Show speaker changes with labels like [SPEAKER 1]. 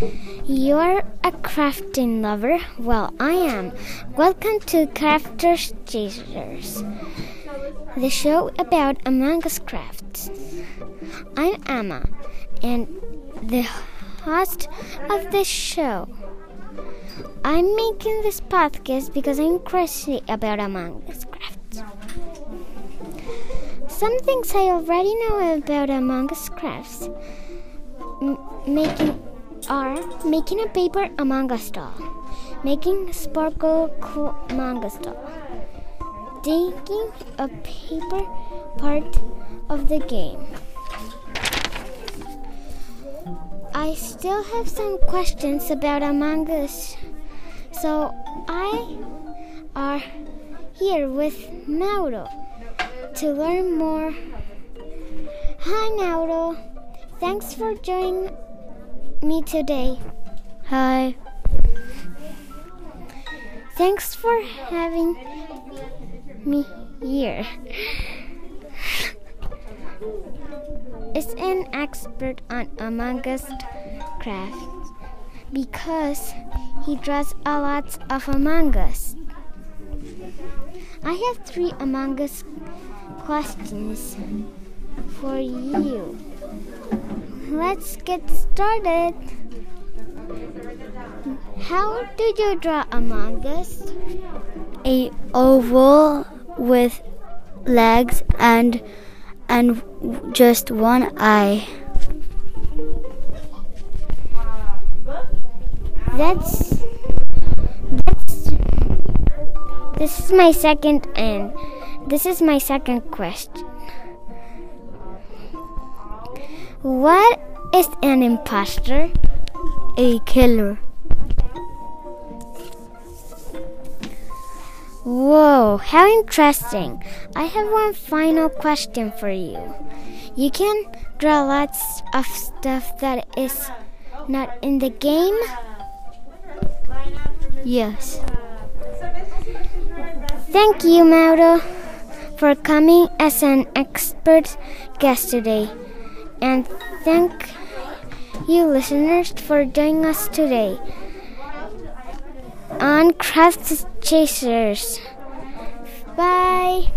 [SPEAKER 1] You're a crafting lover? Well, I am. Welcome to Crafters Chasers, the show about Among Us crafts. I'm Emma, and the host of this show. I'm making this podcast because I'm crazy about Among Us crafts. Some things I already know about Among Us crafts. M- making are making a paper Among Us doll, making sparkle cool Among doll, taking a paper part of the game. I still have some questions about Among Us, so I are here with Mauro to learn more. Hi, Mauro. Thanks for joining me today.
[SPEAKER 2] Hi.
[SPEAKER 1] Thanks for having me here. is an expert on Among Us crafts because he draws a lot of Among Us. I have three Among Us questions for you. Let's get started. How do you draw Among Us?
[SPEAKER 2] A oval with legs and and just one eye.
[SPEAKER 1] That's that's this is my second and this is my second question. What is an imposter?
[SPEAKER 2] A killer.
[SPEAKER 1] Whoa, how interesting. I have one final question for you. You can draw lots of stuff that is not in the game?
[SPEAKER 2] Yes.
[SPEAKER 1] Thank you, Mauro, for coming as an expert guest today. And thank you, listeners, for joining us today on Craft Chasers. Bye.